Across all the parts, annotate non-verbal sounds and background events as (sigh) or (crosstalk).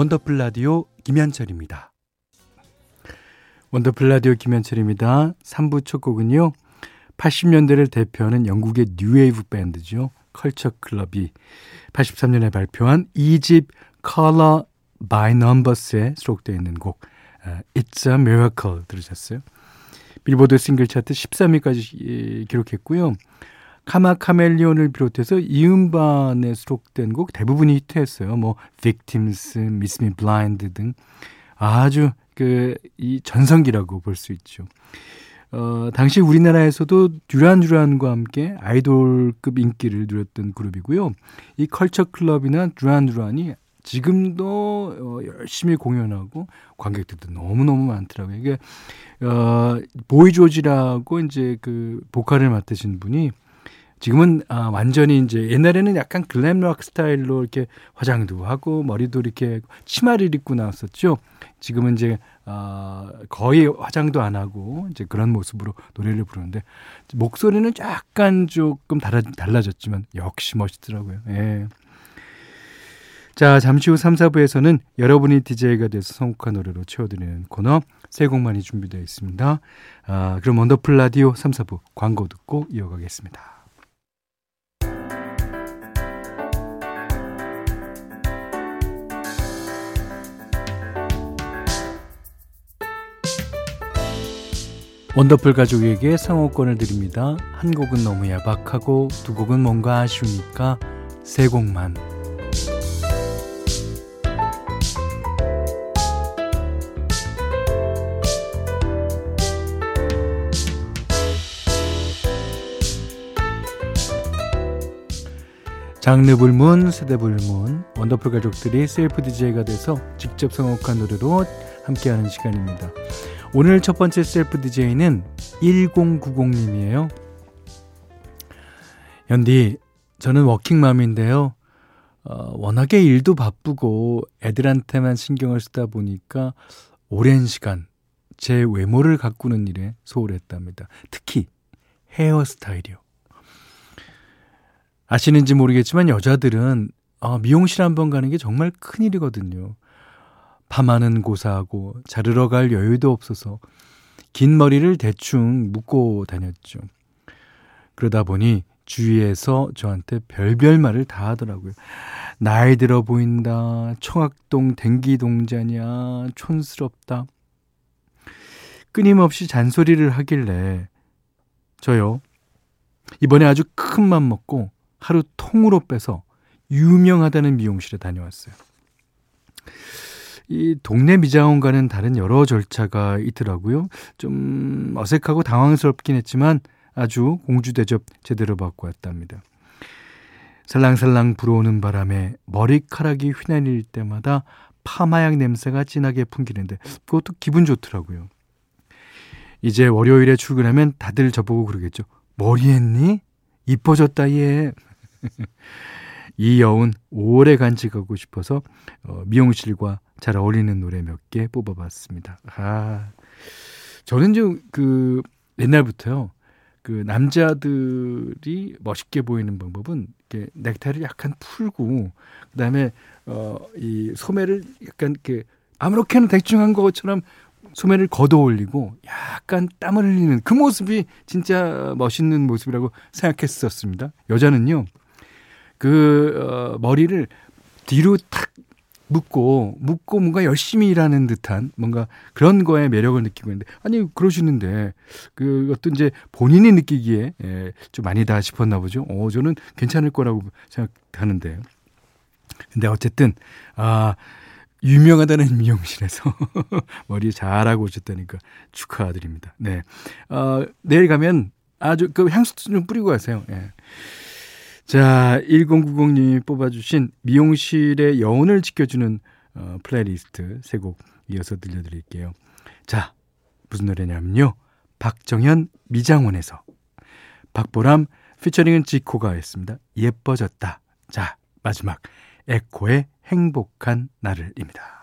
원더풀 라디오 김현철입니다. 원더풀 라디오 김현철입니다. 3부 첫 곡은요. 80년대를 대표하는 영국의 뉴웨이브 밴드죠. 컬처 클럽이 83년에 발표한 2집 Color by Numbers에 수록되어 있는 곡 It's a Miracle 들으셨어요? 빌보드 싱글 차트 13위까지 기록했고요. Karma Chameleon을 비롯해서 이 음반에 수록된 곡 대부분이 히트했어요. 뭐 Victims, Miss Me Blind 등 아주 그 이 전성기라고 볼 수 있죠. 어, 당시 우리나라에서도 듀란 듀란과 함께 아이돌급 인기를 누렸던 그룹이고요. 이 컬처 클럽이나 듀란 듀란이 지금도 어, 열심히 공연하고 관객들도 너무너무 많더라고요. 이게 어, 보이 조지라고 이제 그 보컬을 맡으신 분이 지금은 아, 완전히 이제 옛날에는 약간 글램락 스타일로 이렇게 화장도 하고 머리도 이렇게 치마를 입고 나왔었죠. 지금은 이제 아, 거의 화장도 안 하고 이제 그런 모습으로 노래를 부르는데 목소리는 약간 조금 달라, 달라졌지만 역시 멋있더라고요. 예. 자, 잠시 후 3, 4부에서는 여러분이 DJ가 돼서 선곡한 노래로 채워드리는 코너 세 곡만이 준비되어 있습니다. 아, 그럼 원더풀 라디오 3, 4부 광고 듣고 이어가겠습니다. 원더풀 가족에게 선곡권을 드립니다. 한 곡은 너무 야박하고 두 곡은 뭔가 아쉬우니까 세 곡만. 장르 불문, 세대 불문, 원더풀 가족들이 셀프 DJ가 돼서 직접 선곡한 노래로 함께하는 시간입니다. 오늘 첫 번째 셀프 DJ는 1090님이에요. 현디, 저는 워킹맘인데요. 어, 워낙에 일도 바쁘고 애들한테만 신경을 쓰다 보니까 오랜 시간 제 외모를 가꾸는 일에 소홀했답니다. 특히 헤어스타일이요. 아시는지 모르겠지만 여자들은 어, 미용실 한번 가는 게 정말 큰일이거든요. 파마는 고사하고 자르러 갈 여유도 없어서 긴 머리를 대충 묶고 다녔죠. 그러다 보니 주위에서 저한테 별별 말을 다 하더라고요. 나이 들어 보인다. 청학동 댕기 동자냐. 촌스럽다. 끊임없이 잔소리를 하길래 저요. 이번에 아주 큰 맘 먹고 하루 통으로 빼서 유명하다는 미용실에 다녀왔어요. 이 동네 미장원과는 다른 여러 절차가 있더라고요. 좀 어색하고 당황스럽긴 했지만 아주 공주 대접 제대로 받고 왔답니다. 살랑살랑 불어오는 바람에 머리카락이 휘날릴 때마다 파마약 냄새가 진하게 풍기는데 그것도 기분 좋더라고요. 이제 월요일에 출근하면 다들 저보고 그러겠죠. 머리 했니? 이뻐졌다 얘. (laughs) 이 여운 오래 간직하고 싶어서 어, 미용실과 잘 어울리는 노래 몇 개 뽑아봤습니다. 아, 저는 좀그 옛날부터요. 그 남자들이 멋있게 보이는 방법은 이렇게 넥타이를 약간 풀고 그다음에 어이 소매를 약간 이렇게 아무렇게나 대충 한 것처럼 소매를 걷어 올리고 약간 땀을 흘리는 그 모습이 진짜 멋있는 모습이라고 생각했었습니다. 여자는요. 그 어, 머리를 뒤로 탁 묶고 묶고 뭔가 열심히 일하는 듯한 뭔가 그런 거에 매력을 느끼고 있는데 아니 그러시는데 그것도 이제 본인이 느끼기에 예, 좀 아니다 싶었나 보죠. 어 저는 괜찮을 거라고 생각하는데 근데 어쨌든 아 유명하다는 (laughs) 미용실에서 (laughs) 머리 잘하고 오셨다니까 축하드립니다. 네. 어, 내일 가면 아주 그 향수 좀 뿌리고 가세요. 예. 자, 1090님이 뽑아주신 미용실의 여운을 지켜주는 어, 플레이리스트 세 곡 이어서 들려드릴게요. 자, 무슨 노래냐면요. 박정현 미장원에서 박보람 피처링은 지코가 했습니다. 예뻐졌다. 자, 마지막 에코의 행복한 나를입니다.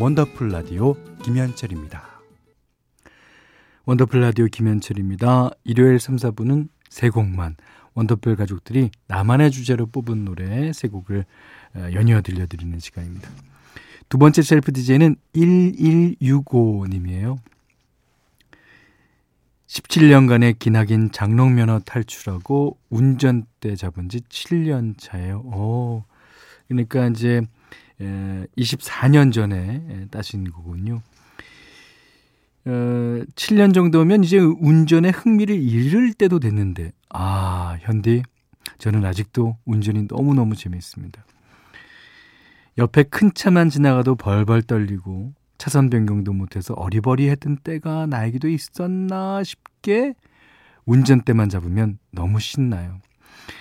원더풀 라디오 김현철입니다. 원더풀 라디오 김현철입니다. 일요일 3, 4부는 세 곡만 원더풀 가족들이 나만의 주제로 뽑은 노래 세 곡을 어, 연이어 들려드리는 시간입니다. 두 번째 셀프 DJ는 1165님이에요. 17년간의 기나긴 장롱면허 탈출하고 운전대 잡은 지 7년 차예요. 오. 그러니까 이제 24년 전에 따신 거군요. 어, 7년 정도면 이제 운전에 흥미를 잃을 때도 됐는데, 아, 현디, 저는 아직도 운전이 너무너무 재미있습니다. 옆에 큰 차만 지나가도 벌벌 떨리고, 차선 변경도 못해서 어리버리했던 때가 나에게도 있었나 싶게 운전대만 잡으면 너무 신나요.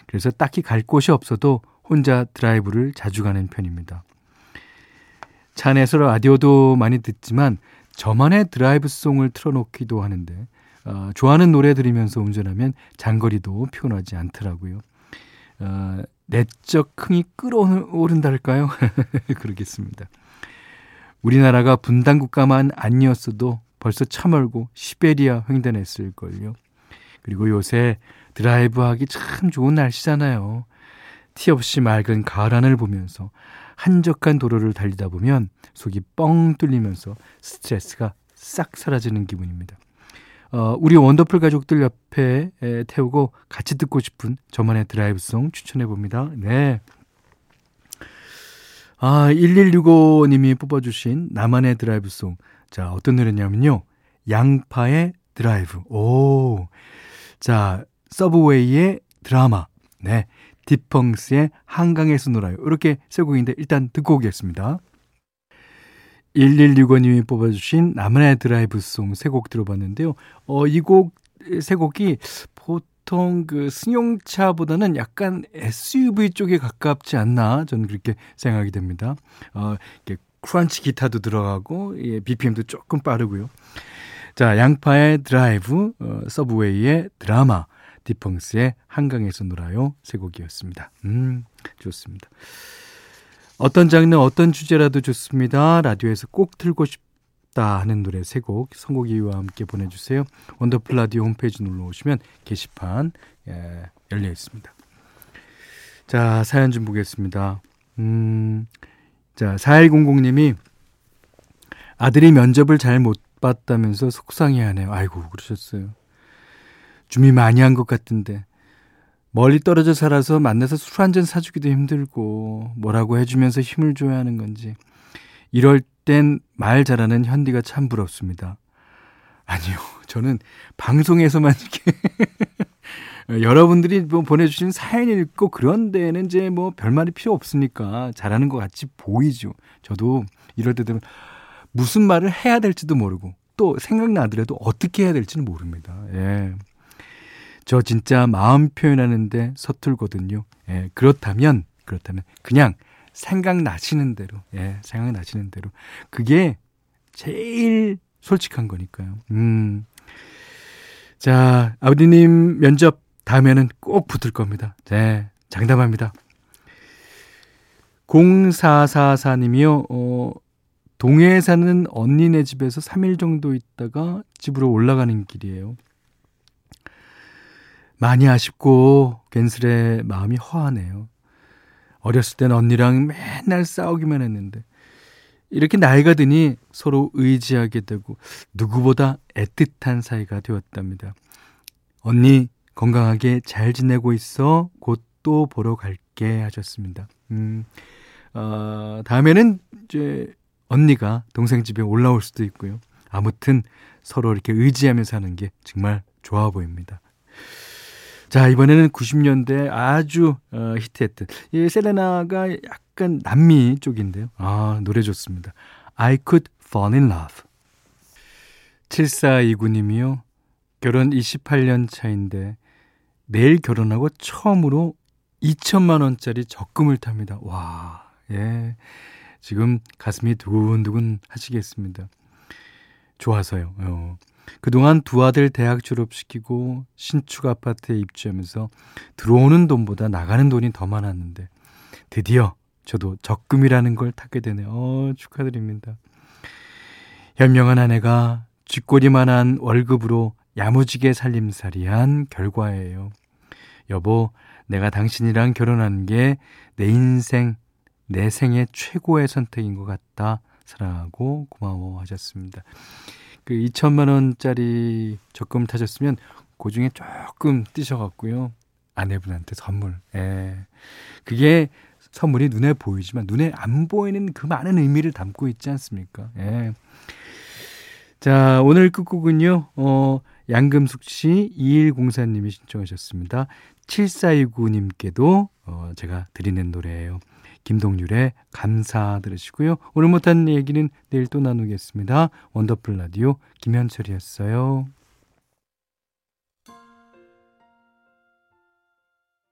그래서 딱히 갈 곳이 없어도 혼자 드라이브를 자주 가는 편입니다. 차 안에서 라디오도 많이 듣지만 저만의 드라이브송을 틀어놓기도 하는데 어, 좋아하는 노래 들으면서 운전하면 장거리도 피곤하지 않더라고요. 어, 내적 흥이 끌어오른달까요? (laughs) 그러겠습니다. 우리나라가 분단 국가만 아니었어도 벌써 차 멀고 시베리아 횡단했을걸요. 그리고 요새 드라이브하기 참 좋은 날씨잖아요. 티 없이 맑은 가을 하늘 보면서 한적한 도로를 달리다 보면 속이 뻥 뚫리면서 스트레스가 싹 사라지는 기분입니다. 어, 우리 원더풀 가족들 옆에 에, 태우고 같이 듣고 싶은 저만의 드라이브송 추천해 봅니다. 네. 아, 1165님이 뽑아주신 나만의 드라이브송. 자, 어떤 노래냐면요. 양파의 드라이브. 오. 자, 서브웨이의 드라마. 네. 디펑스의 한강에서 놀아요. 이렇게 세 곡인데 일단 듣고 오겠습니다. 1165님이 뽑아주신 나만의 드라이브송 세 곡 들어봤는데요. 어, 이 곡 세 곡이 보통 그 승용차보다는 약간 SUV 쪽에 가깝지 않나 저는 그렇게 생각이 됩니다. 어, 이렇게 크런치 기타도 들어가고 예, BPM도 조금 빠르고요. 자, 양파의 드라이브, 어, 서브웨이의 드라마, 딕펑스의 한강에서 놀아요 세 곡이었습니다. 음, 좋습니다. 어떤 장르, 어떤 주제라도 좋습니다. 라디오에서 꼭 틀고 싶다 하는 노래 세 곡 선곡 이유와 함께 보내주세요. 원더풀 라디오 홈페이지 놀러 오시면 게시판 예, 열려 있습니다. 자, 사연 좀 보겠습니다. 음, 자, 4100님이 아들이 면접을 잘 못 봤다면서 속상해 하네요. 아이고, 그러셨어요. 준비 많이 한 것 같은데 멀리 떨어져 살아서 만나서 술 한 잔 사주기도 힘들고 뭐라고 해주면서 힘을 줘야 하는 건지 이럴 땐 말 잘하는 현디가 참 부럽습니다. 아니요, 저는 방송에서만 이렇게 (laughs) 여러분들이 뭐 보내주신 사연 읽고 그런 데는 이제 뭐 별말이 필요 없으니까 잘하는 것 같이 보이죠. 저도 이럴 때 되면 무슨 말을 해야 될지도 모르고 또 생각나더라도 어떻게 해야 될지는 모릅니다. 예. 저 진짜 마음 표현하는데 서툴거든요. 예, 그렇다면, 그렇다면, 그냥 생각나시는 대로, 예, 생각나시는 대로. 그게 제일 솔직한 거니까요. 음. 자, 아버님 면접 다음에는 꼭 붙을 겁니다. 네, 장담합니다. 0444님이요, 어, 동해에 사는 언니네 집에서 3일 정도 있다가 집으로 올라가는 길이에요. 많이 아쉽고 괜스레 마음이 허하네요. 어렸을 땐 언니랑 맨날 싸우기만 했는데 이렇게 나이가 드니 서로 의지하게 되고 누구보다 애틋한 사이가 되었답니다. 언니 건강하게 잘 지내고 있어 곧 또 보러 갈게 하셨습니다. 음, 어, 다음에는 이제 언니가 동생 집에 올라올 수도 있고요. 아무튼 서로 이렇게 의지하면서 하는 게 정말 좋아 보입니다. 자, 이번에는 90년대 아주 어, 히트했던 이 셀레나가 약간 남미 쪽인데요. 아, 노래 좋습니다. I could fall in love. 7429님이요. 결혼 28년 차인데 내일 결혼하고 처음으로 2천만 원짜리 적금을 탑니다. 와, 예. 지금 가슴이 두근두근 하시겠습니다. 좋아서요. 어. 그동안 두 아들 대학 졸업시키고 신축 아파트에 입주하면서 들어오는 돈보다 나가는 돈이 더 많았는데 드디어 저도 적금이라는 걸 타게 되네요. 어, 축하드립니다. 현명한 아내가 쥐꼬리만한 월급으로 야무지게 살림살이한 결과예요. 여보, 내가 당신이랑 결혼한 게 내 인생, 내 생애 최고의 선택인 것 같다. 사랑하고 고마워 하셨습니다. 그 2천만 원짜리 적금 타셨으면 그 중에 조금 뜨셔갖고요. 아내분한테 선물. 예. 그게 선물이 눈에 보이지만 눈에 안 보이는 그 많은 의미를 담고 있지 않습니까? 예. 자, 오늘 끝곡은요, 어, 양금숙 씨 2104님이 신청하셨습니다. 7429님께도 어, 제가 드리는 노래예요. 김동률의 감사 들으시고요. 오늘 못한 얘기는 내일 또 나누겠습니다. 원더풀 라디오 김현철이었어요.